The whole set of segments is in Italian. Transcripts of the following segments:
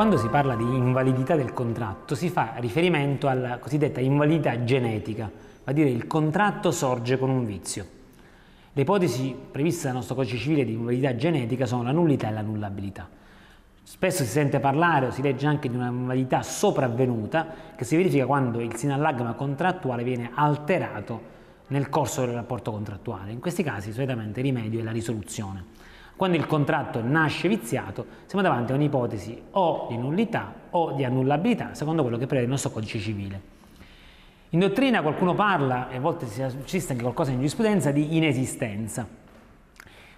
Quando si parla di invalidità del contratto si fa riferimento alla cosiddetta invalidità genetica, vale a dire il contratto sorge con un vizio. Le ipotesi previste dal nostro codice civile di invalidità genetica sono la nullità e la nullabilità. Spesso si sente parlare o si legge anche di una invalidità sopravvenuta che si verifica quando il sinallagma contrattuale viene alterato nel corso del rapporto contrattuale. In questi casi solitamente il rimedio è la risoluzione. Quando il contratto nasce viziato, siamo davanti a un'ipotesi o di nullità o di annullabilità, secondo quello che prevede il nostro codice civile. In dottrina qualcuno parla, e a volte si assiste anche qualcosa in giurisprudenza, di inesistenza.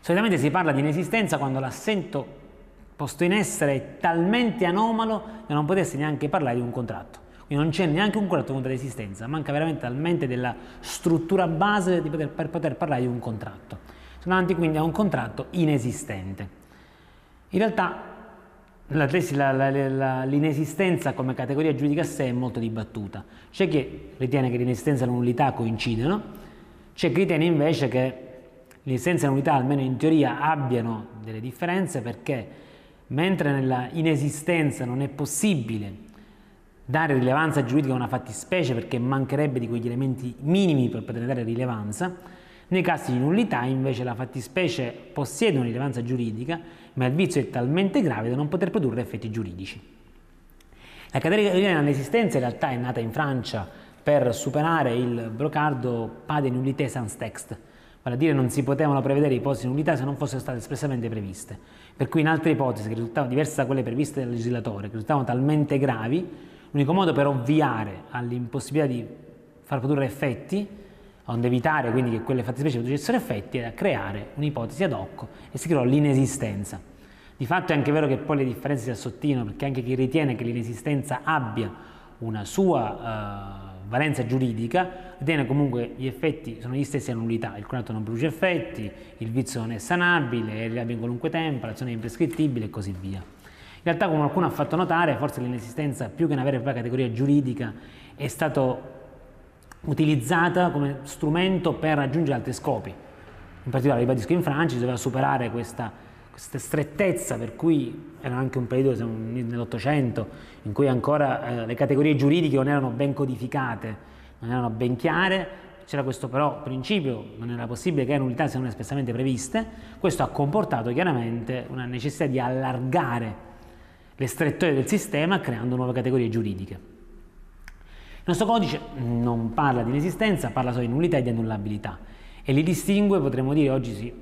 Solitamente si parla di inesistenza quando l'assento posto in essere è talmente anomalo da non potersi neanche parlare di un contratto. Quindi non c'è neanche un contratto contro l'esistenza, manca veramente talmente della struttura base per poter parlare di un contratto sono davanti quindi a un contratto inesistente. In realtà l'inesistenza come categoria giuridica a sé è molto dibattuta. C'è chi ritiene che l'inesistenza e la nullità coincidano, c'è chi ritiene invece che l'inesistenza e la nullità, almeno in teoria, abbiano delle differenze perché mentre nella inesistenza non è possibile dare rilevanza giuridica a una fattispecie perché mancherebbe di quegli elementi minimi per poter dare rilevanza, nei casi di nullità invece la fattispecie possiede una rilevanza giuridica, ma il vizio è talmente grave da non poter produrre effetti giuridici. La categoria dell'esistenza in realtà è nata in Francia per superare il brocardo pas de nullité sans texte, vale a dire non si potevano prevedere ipotesi di nullità se non fossero state espressamente previste. Per cui in altre ipotesi che risultavano diverse da quelle previste dal legislatore, che risultavano talmente gravi, l'unico modo per ovviare all'impossibilità di far produrre effetti onde evitare quindi che quelle fattispecie producessero effetti, era creare un'ipotesi ad hoc e si creò l'inesistenza. Di fatto è anche vero che poi le differenze si assottigliano perché anche chi ritiene che l'inesistenza abbia una sua uh, valenza giuridica ritiene comunque gli effetti sono gli stessi a nullità, il contratto non produce effetti, il vizio non è sanabile, è rilevabile in qualunque tempo, l'azione è imprescrittibile e così via. In realtà come qualcuno ha fatto notare forse l'inesistenza più che una vera e propria categoria giuridica è stato utilizzata come strumento per raggiungere altri scopi. In particolare, ribadisco, in Francia si doveva superare questa, questa strettezza per cui era anche un periodo nell'Ottocento in cui ancora eh, le categorie giuridiche non erano ben codificate, non erano ben chiare, c'era questo però principio, non era possibile che nullità siano espressamente previste, questo ha comportato chiaramente una necessità di allargare le strettoie del sistema creando nuove categorie giuridiche. Il nostro codice non parla di inesistenza, parla solo di nullità e di annullabilità e li distingue, potremmo dire, oggi si,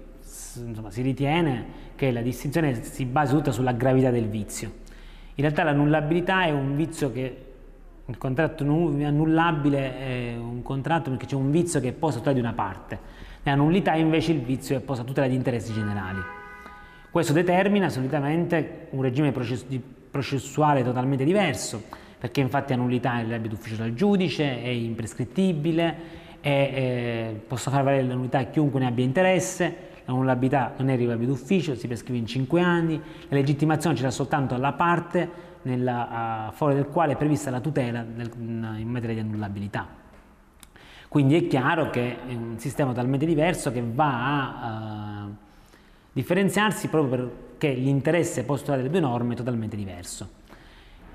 insomma, si ritiene che la distinzione si basi tutta sulla gravità del vizio. In realtà l'annullabilità è un vizio che il contratto annullabile è un contratto perché c'è un vizio che è posto a tutela di una parte, nella nullità invece il vizio è posto a tutela di interessi generali. Questo determina solitamente un regime processuale totalmente diverso, perché infatti la nullità è l'abito d'ufficio dal giudice, è imprescrittibile, è, eh, posso far valere la nullità a chiunque ne abbia interesse, la nullabilità non è rilevabile d'ufficio, si prescrive in 5 anni, la legittimazione c'era soltanto alla parte nella, a favore del quale è prevista la tutela nel, in materia di annullabilità. Quindi è chiaro che è un sistema totalmente diverso che va a uh, differenziarsi proprio perché l'interesse postulare delle due norme è totalmente diverso.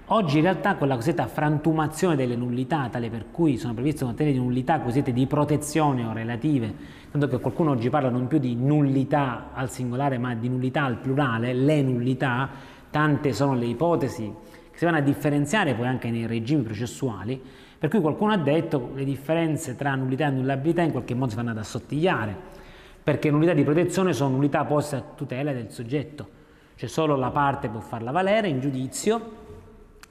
Oggi in realtà con la cosiddetta frantumazione delle nullità, tale per cui sono previste una serie di nullità cosiddette di protezione o relative, tanto che qualcuno oggi parla non più di nullità al singolare ma di nullità al plurale, le nullità, tante sono le ipotesi che si vanno a differenziare poi anche nei regimi processuali, per cui qualcuno ha detto che le differenze tra nullità e annullabilità in qualche modo si vanno ad assottigliare, perché nullità di protezione sono nullità poste a tutela del soggetto, cioè solo la parte può farla valere in giudizio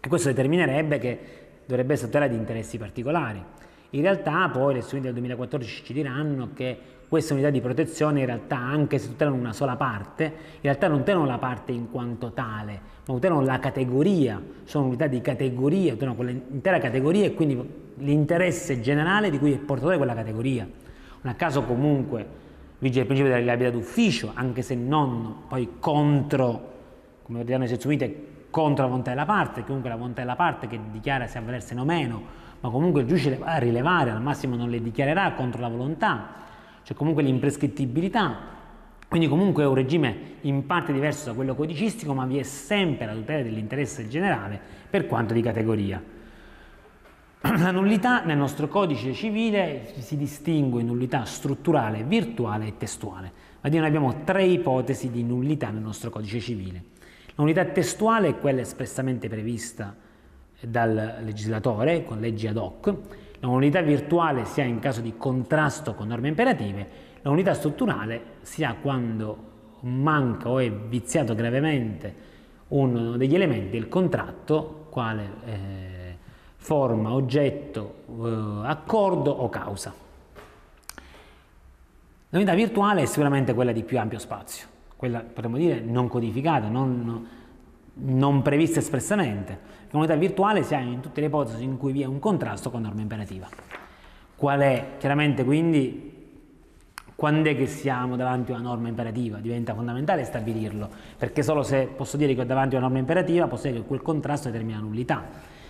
e questo determinerebbe che dovrebbe essere tutela di interessi particolari. In realtà poi le studi del 2014 ci diranno che queste unità di protezione in realtà anche se tutelano una sola parte, in realtà non tutelano la parte in quanto tale, ma tutelano la categoria, sono unità di categoria, tutelano quell'intera categoria e quindi l'interesse generale di cui è portatore quella categoria. Non a caso comunque vige il principio della rilevabilità d'ufficio, anche se non poi contro, come diranno le sezioni unite, contro la volontà della parte, comunque la volontà della parte che dichiara se avvalersene o meno, ma comunque il giudice le va a rilevare, al massimo non le dichiarerà contro la volontà, c'è comunque l'imprescrittibilità, Quindi comunque è un regime in parte diverso da quello codicistico, ma vi è sempre la tutela dell'interesse generale per quanto di categoria. La nullità nel nostro codice civile si distingue in nullità strutturale, virtuale e testuale. Ma noi abbiamo tre ipotesi di nullità nel nostro codice civile. La nullità testuale è quella espressamente prevista dal legislatore con leggi ad hoc, la nullità virtuale sia in caso di contrasto con norme imperative. La unità strutturale si ha quando manca o è viziato gravemente uno degli elementi del contratto, quale eh, forma, oggetto, eh, accordo o causa. L'unità virtuale è sicuramente quella di più ampio spazio, quella potremmo dire non codificata, non, non prevista espressamente. L'unità virtuale si ha in tutte le ipotesi in cui vi è un contrasto con norma imperativa. Qual è chiaramente quindi quando è che siamo davanti a una norma imperativa? Diventa fondamentale stabilirlo, perché solo se posso dire che ho davanti a una norma imperativa posso dire che quel contrasto determina nullità.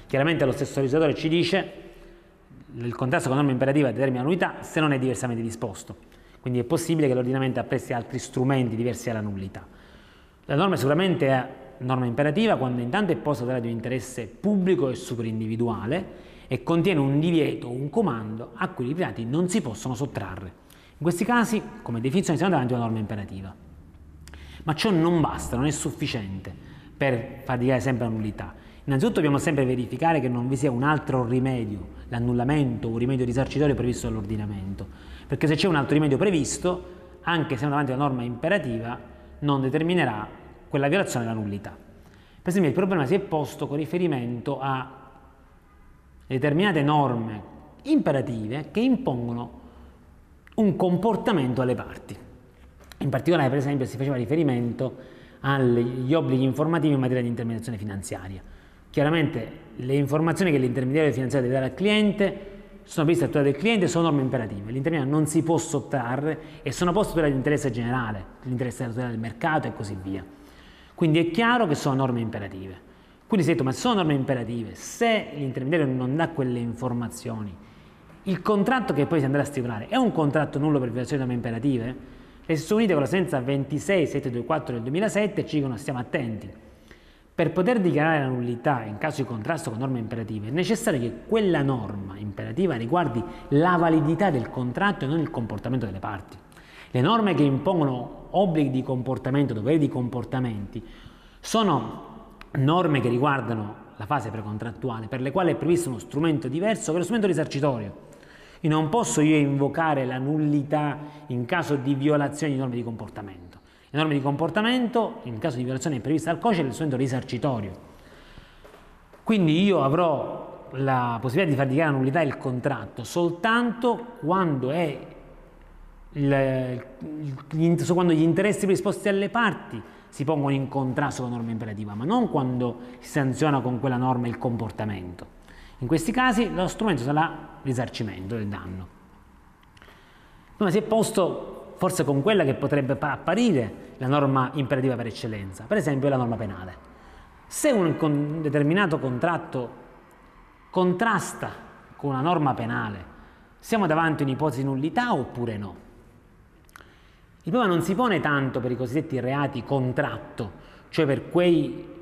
Chiaramente lo stesso legislatore ci dice che il contrasto con norma imperativa determina nullità se non è diversamente disposto. Quindi è possibile che l'ordinamento appresti altri strumenti diversi alla nullità. La norma sicuramente è norma imperativa quando intanto è posta da di un interesse pubblico e superindividuale e contiene un divieto o un comando a cui i privati non si possono sottrarre. In questi casi, come definizione, siamo davanti a una norma imperativa. Ma ciò non basta, non è sufficiente per far dire sempre la nullità. Innanzitutto dobbiamo sempre verificare che non vi sia un altro rimedio, l'annullamento o un rimedio risarcitorio previsto dall'ordinamento, perché se c'è un altro rimedio previsto, anche se siamo davanti a una norma imperativa, non determinerà quella violazione della nullità. Per esempio il problema si è posto con riferimento a determinate norme imperative che impongono un comportamento alle parti. In particolare, per esempio, si faceva riferimento agli obblighi informativi in materia di intermediazione finanziaria. Chiaramente le informazioni che l'intermediario finanziario deve dare al cliente sono previste tutela del cliente, sono norme imperative. L'intermediario non si può sottrarre e sono poste tutela dell'interesse generale, l'interesse della tutela del mercato e così via. Quindi è chiaro che sono norme imperative. Quindi si è detto, ma sono norme imperative, se l'intermediario non dà quelle informazioni il contratto che poi si andrà a stipulare è un contratto nullo per violazione di norme imperative? Le Nazioni Unite con la sentenza 26724 del 2007 ci dicono stiamo attenti. Per poter dichiarare la nullità in caso di contrasto con norme imperative è necessario che quella norma imperativa riguardi la validità del contratto e non il comportamento delle parti. Le norme che impongono obblighi di comportamento, doveri di comportamenti, sono norme che riguardano la fase precontrattuale per le quali è previsto uno strumento diverso che lo strumento risarcitorio. E non posso io invocare la nullità in caso di violazione di norme di comportamento. Le norme di comportamento, in caso di violazione prevista dal codice, è lo strumento risarcitorio. Quindi io avrò la possibilità di far dichiarare la nullità del contratto soltanto quando, il, il, quando gli interessi predisposti alle parti si pongono in contrasto con la norma imperativa, ma non quando si sanziona con quella norma il comportamento. In questi casi lo strumento sarà risarcimento del danno. Come si è posto forse con quella che potrebbe apparire la norma imperativa per eccellenza, per esempio la norma penale. Se un determinato contratto contrasta con una norma penale, siamo davanti a un'ipotesi di nullità oppure no? Il problema non si pone tanto per i cosiddetti reati contratto, cioè per quei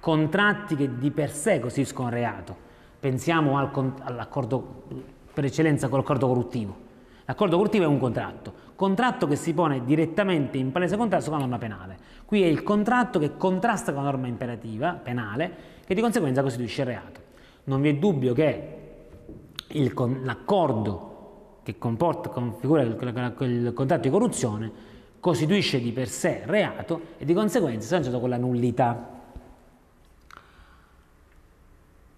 contratti che di per sé costituiscono reato, Pensiamo al, all'accordo per eccellenza con l'accordo corruttivo. L'accordo corruttivo è un contratto, contratto che si pone direttamente in palese contrasto con la norma penale. Qui è il contratto che contrasta con la norma imperativa penale che di conseguenza costituisce il reato. Non vi è dubbio che l'accordo che comporta, configura il, il, contratto di corruzione costituisce di per sé reato e di conseguenza è sanzionato con la nullità.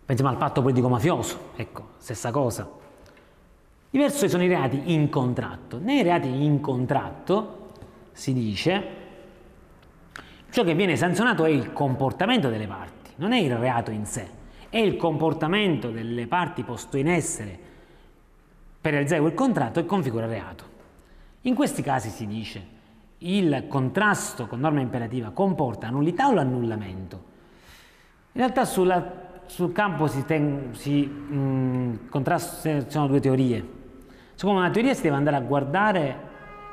Pensiamo al patto politico mafioso, ecco, stessa cosa. Diverso sono i reati in contratto. Nei reati in contratto si dice ciò che viene sanzionato è il comportamento delle parti, non è il reato in sé, è il comportamento delle parti posto in essere per realizzare quel contratto che configura il reato. In questi casi si dice il contrasto con norma imperativa comporta nullità o l'annullamento. In realtà sulla sul campo si, ten, si mh, contrastano due teorie. Secondo una teoria si deve andare a guardare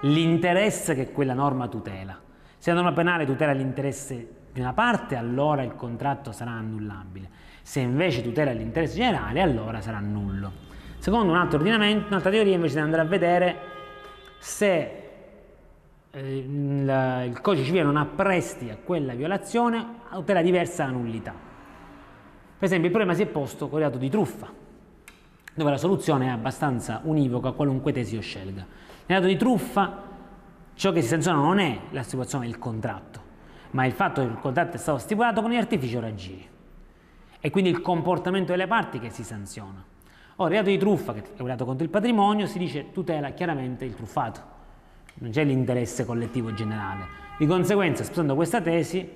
l'interesse che quella norma tutela. Se la norma penale tutela l'interesse di una parte, allora il contratto sarà annullabile. Se invece tutela l'interesse generale, allora sarà nullo. Secondo un altro ordinamento, un'altra teoria invece deve andare a vedere se eh, il, codice civile non appresti a quella violazione tutela diversa la nullità. Per esempio il problema si è posto con il reato di truffa, dove la soluzione è abbastanza univoca qualunque tesi io scelga. Nel reato di truffa ciò che si sanziona non è la stipulazione del contratto, ma il fatto che il contratto è stato stipulato con gli artifici o raggiri. E quindi il comportamento delle parti che si sanziona. Ora, il reato di truffa, che è un reato contro il patrimonio, si dice tutela chiaramente il truffato non c'è l'interesse collettivo generale. Di conseguenza, sposando questa tesi,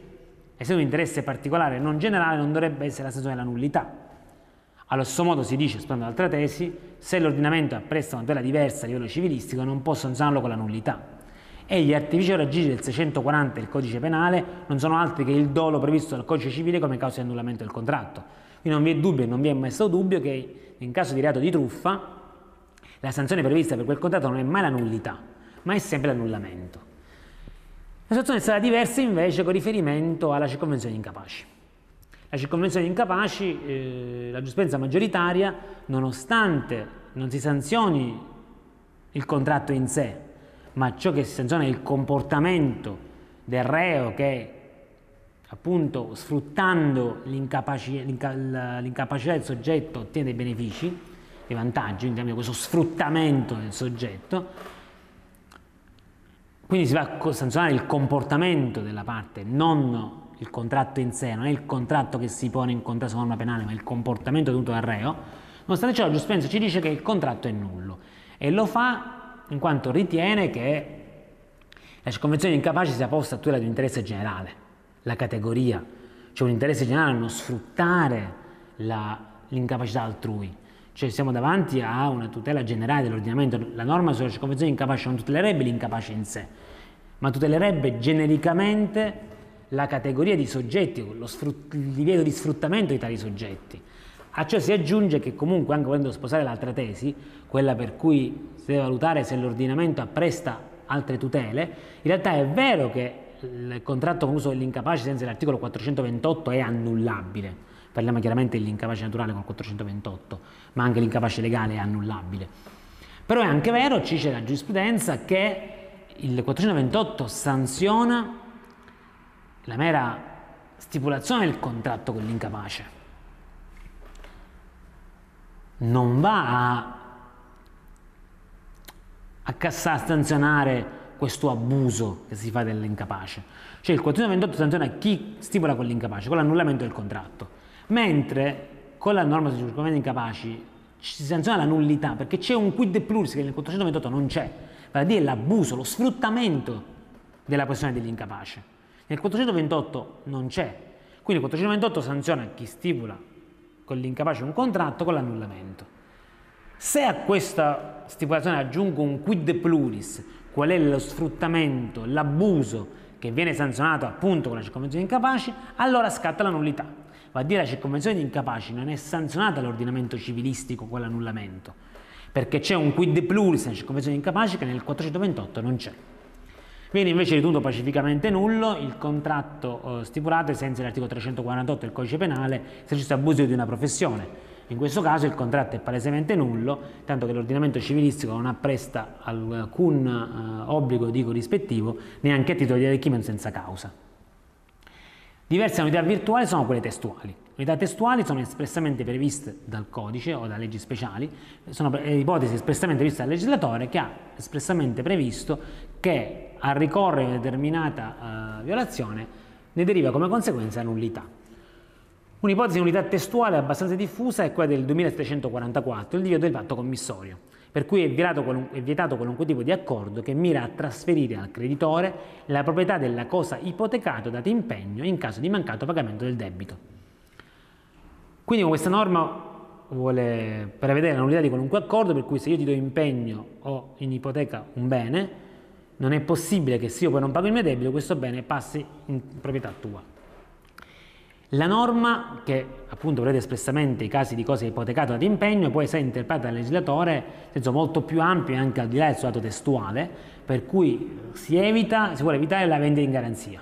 essendo un interesse particolare non generale, non dovrebbe essere la sanzione della nullità. Allo stesso modo si dice, sposando l'altra tesi, se l'ordinamento appresta una tutela diversa a livello civilistico, non può sanzionarlo con la nullità. E gli artifici raggiri del 640 del codice penale non sono altri che il dolo previsto dal codice civile come causa di annullamento del contratto. Quindi non vi è dubbio e non vi è mai stato dubbio che in caso di reato di truffa la sanzione prevista per quel contratto non è mai la nullità, ma è sempre l'annullamento. La situazione sarà diversa invece con riferimento alla circonvenzione di incapaci. La circonvenzione di incapaci, eh, la giustizia maggioritaria, nonostante non si sanzioni il contratto in sé, ma ciò che si sanziona è il comportamento del reo che appunto sfruttando l'incapacità del soggetto ottiene dei benefici, dei vantaggi, quindi questo sfruttamento del soggetto, quindi si va a sanzionare il comportamento della parte, non il contratto in sé, non è il contratto che si pone in contrasto con la norma penale, ma il comportamento tenuto dal reo. Nonostante ciò, la giustizia ci dice che il contratto è nullo e lo fa in quanto ritiene che la convenzione di incapace sia posta a tutela di un interesse generale, la categoria, cioè un interesse generale a non sfruttare l'incapacità altrui. Cioè siamo davanti a una tutela generale dell'ordinamento. La norma sulla circonvenzione incapace non tutelerebbe l'incapace in sé, ma tutelerebbe genericamente la categoria di soggetti, lo sfrut- il livello di sfruttamento di tali soggetti. A ciò si aggiunge che comunque, anche volendo sposare l'altra tesi, quella per cui si deve valutare se l'ordinamento appresta altre tutele, in realtà è vero che il contratto con uso dell'incapace senza l'articolo 428 è annullabile, parliamo chiaramente dell'incapace naturale con 428, ma anche l'incapace legale è annullabile. Però è anche vero, ci dice la giurisprudenza, che il 428 sanziona la mera stipulazione del contratto con l'incapace. Non va a, a cassare, sanzionare questo abuso che si fa dell'incapace. Cioè il 428 sanziona chi stipula con l'incapace, con l'annullamento del contratto mentre con la norma sui circonventi incapaci si sanziona la nullità perché c'è un quid pluris che nel 428 non c'è, vale a dire l'abuso, lo sfruttamento della posizione dell'incapace. Nel 428 non c'è, quindi il 428 sanziona chi stipula con l'incapace un contratto con l'annullamento. Se a questa stipulazione aggiungo un quid pluris, qual è lo sfruttamento, l'abuso che viene sanzionato appunto con la circonvenzione di incapaci, allora scatta la nullità va a dire la circonvenzione di incapaci non è sanzionata dall'ordinamento civilistico con l'annullamento, perché c'è un quid pluris nella circonvenzione di incapaci che nel 428 non c'è. Viene invece ritenuto pacificamente nullo il contratto eh, stipulato ai sensi dell'articolo 348 del codice penale se c'è abuso di una professione. In questo caso il contratto è palesemente nullo, tanto che l'ordinamento civilistico non appresta alcun eh, obbligo di corrispettivo neanche a titolo di arricchimento senza causa. Diverse unità virtuali sono quelle testuali. Le unità testuali sono espressamente previste dal codice o da leggi speciali, sono ipotesi espressamente previste dal legislatore che ha espressamente previsto che a ricorrere a una determinata uh, violazione ne deriva come conseguenza nullità. Un'ipotesi di unità testuale abbastanza diffusa è quella del 2744, il divieto del patto commissorio per cui è vietato, è vietato qualunque tipo di accordo che mira a trasferire al creditore la proprietà della cosa ipotecata data impegno in caso di mancato pagamento del debito. Quindi questa norma vuole prevedere la nullità di qualunque accordo per cui se io ti do impegno o in ipoteca un bene, non è possibile che se io poi non pago il mio debito questo bene passi in proprietà tua. La norma, che appunto prevede espressamente i casi di cose ipotecate ad impegno, può essere interpretata dal legislatore in senso molto più ampio e anche al di là del suo dato testuale, per cui si, evita, si vuole evitare la vendita in garanzia.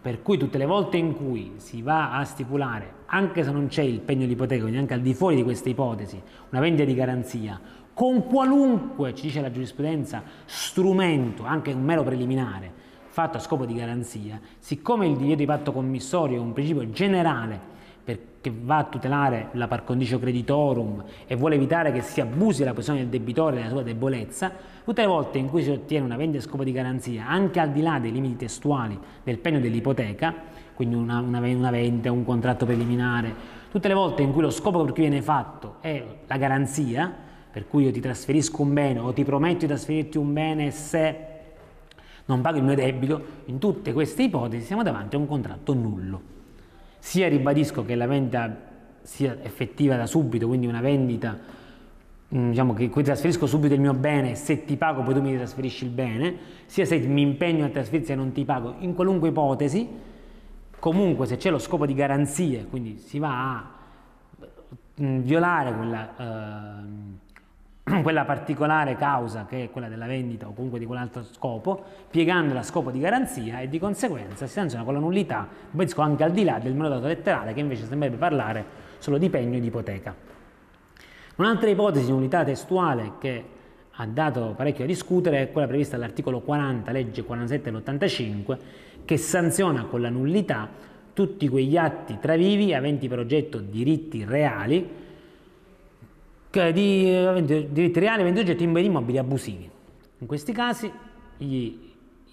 Per cui tutte le volte in cui si va a stipulare, anche se non c'è il pegno di ipoteca, quindi anche al di fuori di questa ipotesi, una vendita di garanzia, con qualunque, ci dice la giurisprudenza, strumento, anche un mero preliminare, fatto a scopo di garanzia, siccome il divieto di patto commissorio è un principio generale che va a tutelare la par condicio creditorum e vuole evitare che si abusi della posizione del debitore e della sua debolezza, tutte le volte in cui si ottiene una vendita a scopo di garanzia, anche al di là dei limiti testuali del pegno dell'ipoteca, quindi una, una, una vendita, un contratto preliminare, tutte le volte in cui lo scopo per cui viene fatto è la garanzia, per cui io ti trasferisco un bene o ti prometto di trasferirti un bene se non pago il mio debito, in tutte queste ipotesi siamo davanti a un contratto nullo. Sia ribadisco che la vendita sia effettiva da subito, quindi una vendita mm, diciamo che qui trasferisco subito il mio bene, se ti pago poi tu mi trasferisci il bene, sia se mi impegno a trasferirsi e non ti pago, in qualunque ipotesi, comunque se c'è lo scopo di garanzie, quindi si va a mm, violare quella... Uh, quella particolare causa che è quella della vendita o comunque di quell'altro scopo, piegandola a scopo di garanzia e di conseguenza si sanziona con la nullità, penso anche al di là del menodato letterale che invece sembrerebbe parlare solo di pegno e di ipoteca. Un'altra ipotesi di nullità testuale che ha dato parecchio a discutere è quella prevista dall'articolo 40, legge 47 dell'85, che sanziona con la nullità tutti quegli atti tra vivi aventi per oggetto diritti reali di eh, diritti reali aventi oggetto in beni immobili abusivi. In questi casi gli,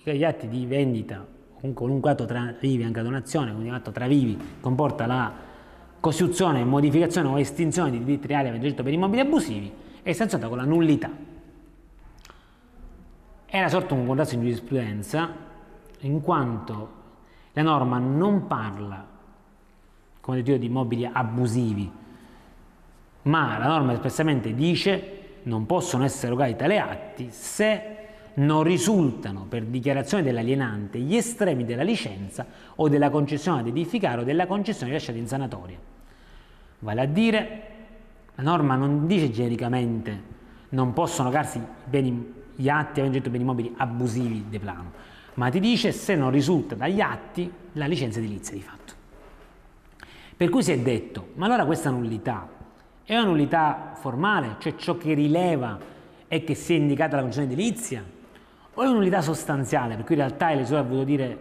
gli atti di vendita, comunque qualunque atto tra vivi, anche donazione, quindi un atto tra vivi, comporta la costituzione, modificazione o estinzione di diritti reali aventi oggetto per immobili abusivi, è sanzionata con la nullità. Era sorto un contrasto in giurisprudenza in quanto la norma non parla, come detto, di immobili abusivi, ma la norma espressamente dice non possono essere erogati tali atti se non risultano per dichiarazione dell'alienante gli estremi della licenza o della concessione ad edificare o della concessione rilasciata in sanatoria. Vale a dire, la norma non dice genericamente non possono erogarsi gli atti avendo detto beni mobili abusivi de plano, ma ti dice se non risulta dagli atti la licenza edilizia di fatto. Per cui si è detto, ma allora questa nullità è una nullità formale, cioè ciò che rileva è che sia indicata la concessione edilizia, o è una nullità sostanziale, per cui in realtà il legislatore ha voluto dire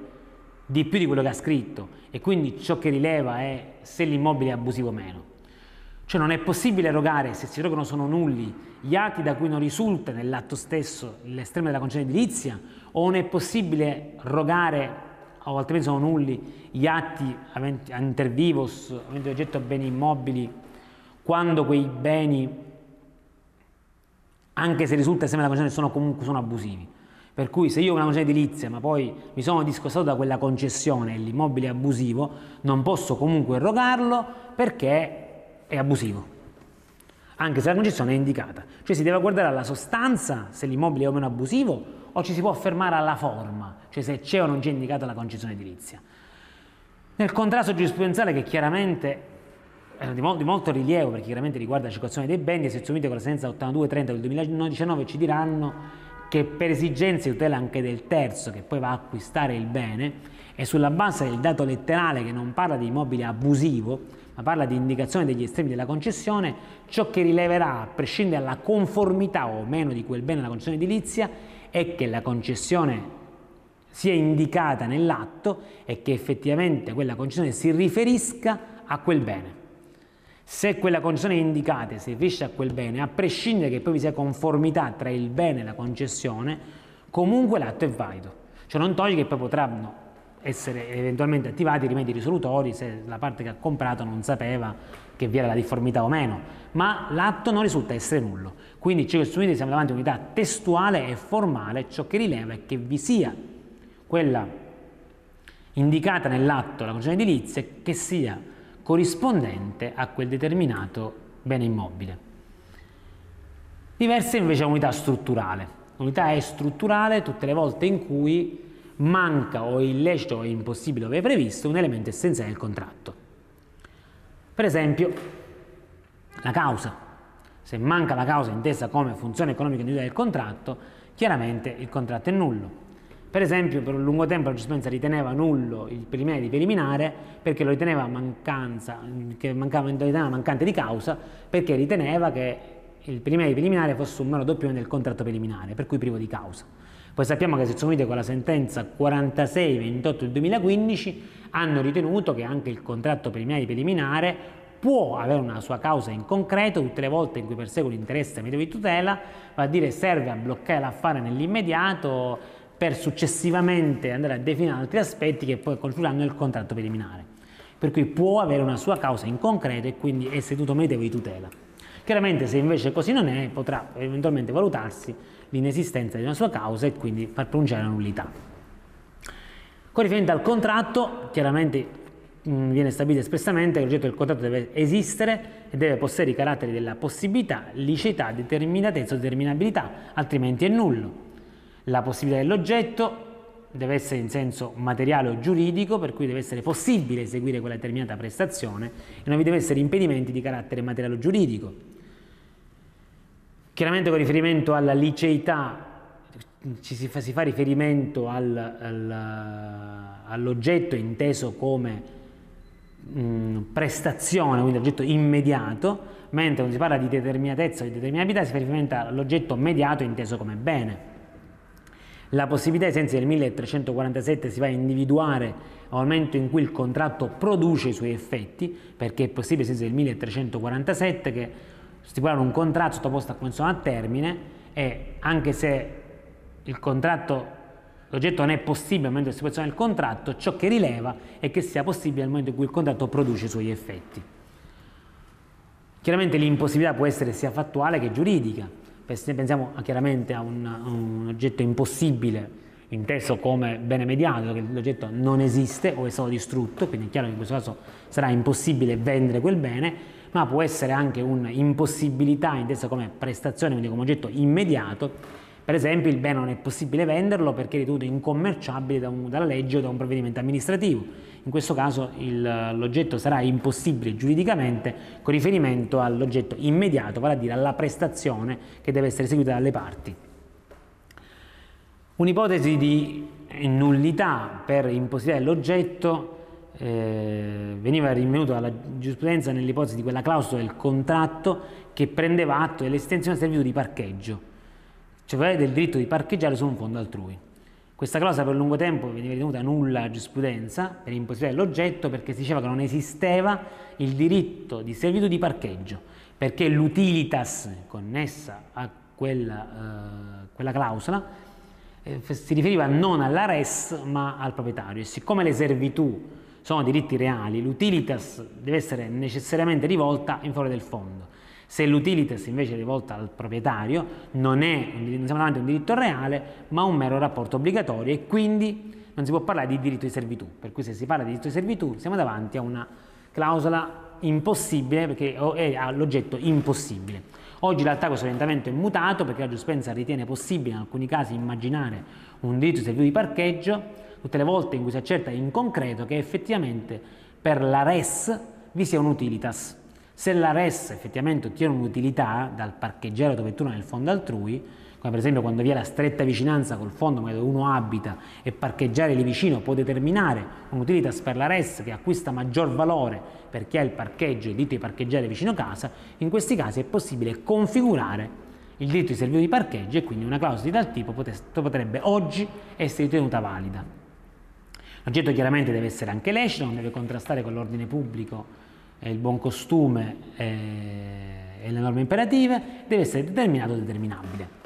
di più di quello che ha scritto e quindi ciò che rileva è se l'immobile è abusivo o meno. Cioè non è possibile erogare, se si erogano sono nulli, gli atti da cui non risulta nell'atto stesso l'estremo della concessione edilizia, o non è possibile erogare, o altrimenti sono nulli, gli atti aventi, inter vivos, aventi oggetto beni immobili quando quei beni, anche se risulta insieme alla concessione, sono comunque sono abusivi. Per cui se io ho una concessione edilizia ma poi mi sono discostato da quella concessione e l'immobile è abusivo, non posso comunque erogarlo perché è abusivo. Anche se la concessione è indicata. Cioè si deve guardare alla sostanza se l'immobile è o meno abusivo o ci si può fermare alla forma, cioè se c'è o non c'è indicata la concessione edilizia. Nel contrasto giurisprudenziale che chiaramente di, mo- di, molto rilievo perché chiaramente riguarda la circolazione dei beni, le sezioni unite con la sentenza 8230 del 2019 ci diranno che per esigenze di tutela anche del terzo che poi va a acquistare il bene e sulla base del dato letterale che non parla di immobile abusivo ma parla di indicazione degli estremi della concessione, ciò che rileverà a prescindere dalla conformità o meno di quel bene alla concessione edilizia è che la concessione sia indicata nell'atto e che effettivamente quella concessione si riferisca a quel bene. Se quella concessione indicata si riferisce a quel bene, a prescindere che poi vi sia conformità tra il bene e la concessione, comunque l'atto è valido. Cioè non toglie che poi potranno essere eventualmente attivati rimedi risolutori se la parte che ha comprato non sapeva che vi era la difformità o meno, ma l'atto non risulta essere nullo. Quindi che siamo davanti a unità testuale e formale, ciò che rileva è che vi sia quella indicata nell'atto, la concessione edilizia, che sia corrispondente a quel determinato bene immobile. Diversa invece è l'unità strutturale. L'unità è strutturale tutte le volte in cui manca o è illecito o è impossibile o è previsto un elemento essenziale del contratto. Per esempio, la causa. Se manca la causa intesa come funzione economica individuale del contratto, chiaramente il contratto è nullo. Per esempio, per un lungo tempo la giurisprudenza riteneva nullo il preliminare di preliminare perché lo riteneva, mancanza, che mancava, riteneva mancante di causa perché riteneva che il preliminare di preliminare fosse un mero doppio del contratto preliminare, per cui privo di causa. Poi sappiamo che sezione unite con la sentenza 46-28 del 2015 hanno ritenuto che anche il contratto preliminare preliminare può avere una sua causa in concreto tutte le volte in cui persegue l'interesse medio di tutela, va a dire serve a bloccare l'affare nell'immediato per successivamente andare a definire altri aspetti che poi confluiranno nel contratto preliminare. Per cui può avere una sua causa in concreto e quindi essere tenuto meritevole di tutela. Chiaramente se invece così non è, potrà eventualmente valutarsi l'inesistenza di una sua causa e quindi far pronunciare la nullità. Con riferimento al contratto, chiaramente mh, viene stabilito espressamente che l'oggetto del contratto deve esistere e deve possedere i caratteri della possibilità, liceità, determinatezza o determinabilità, altrimenti è nullo. La possibilità dell'oggetto deve essere in senso materiale o giuridico, per cui deve essere possibile eseguire quella determinata prestazione e non vi deve essere impedimenti di carattere materiale o giuridico. Chiaramente con riferimento alla liceità ci si fa, si fa riferimento al, al, all'oggetto inteso come mh, prestazione, quindi oggetto immediato, mentre quando si parla di determinatezza o di determinabilità si fa riferimento all'oggetto mediato inteso come bene. La possibilità ai sensi del 1347 si va a individuare al momento in cui il contratto produce i suoi effetti, perché è possibile ai sensi del 1347 che stipulare un contratto sottoposto a convenzione a termine e anche se il contratto, l'oggetto non è possibile al momento di stipulazione del contratto, ciò che rileva è che sia possibile al momento in cui il contratto produce i suoi effetti. Chiaramente l'impossibilità può essere sia fattuale che giuridica, se pensiamo chiaramente a un, a un oggetto impossibile inteso come bene mediato, che l'oggetto non esiste o è stato distrutto, quindi è chiaro che in questo caso sarà impossibile vendere quel bene, ma può essere anche un'impossibilità intesa come prestazione, quindi come oggetto immediato, per esempio il bene non è possibile venderlo perché è ritenuto incommerciabile da un, dalla legge o da un provvedimento amministrativo. In questo caso l'oggetto sarà impossibile giuridicamente con riferimento all'oggetto immediato, vale a dire alla prestazione che deve essere eseguita dalle parti. Un'ipotesi di nullità per impossibilità dell'oggetto eh, veniva rinvenuta dalla giurisprudenza nell'ipotesi di quella clausola del contratto che prendeva atto dell'estensione del servizio di parcheggio cioè del diritto di parcheggiare su un fondo altrui. Questa clausola per lungo tempo veniva ritenuta nulla a giurisprudenza per impossibilità dell'oggetto perché si diceva che non esisteva il diritto di servitù di parcheggio, perché l'utilitas connessa a quella, eh, quella clausola eh, si riferiva non alla res ma al proprietario e siccome le servitù sono diritti reali, l'utilitas deve essere necessariamente rivolta in favore del fondo. Se l'utilitas invece è rivolta al proprietario non, è, non siamo davanti a un diritto reale ma un mero rapporto obbligatorio e quindi non si può parlare di diritto di servitù, per cui se si parla di diritto di servitù siamo davanti a una clausola impossibile perché è all'oggetto impossibile. Oggi in realtà questo orientamento è mutato perché la giurisprudenza ritiene possibile in alcuni casi immaginare un diritto di servitù di parcheggio tutte le volte in cui si accerta in concreto che effettivamente per la res vi sia un utilitas se la res effettivamente ottiene un'utilità dal parcheggiare dove tu nel fondo altrui, come per esempio quando vi è la stretta vicinanza col fondo dove uno abita e parcheggiare lì vicino può determinare un'utilità per la res che acquista maggior valore per chi ha il parcheggio e il diritto di parcheggiare vicino casa, in questi casi è possibile configurare il diritto di servizio di parcheggio e quindi una clausola di tal tipo potrebbe oggi essere ritenuta valida. L'oggetto chiaramente deve essere anche lecito, non deve contrastare con l'ordine pubblico il buon costume e le norme imperative, deve essere determinato o determinabile.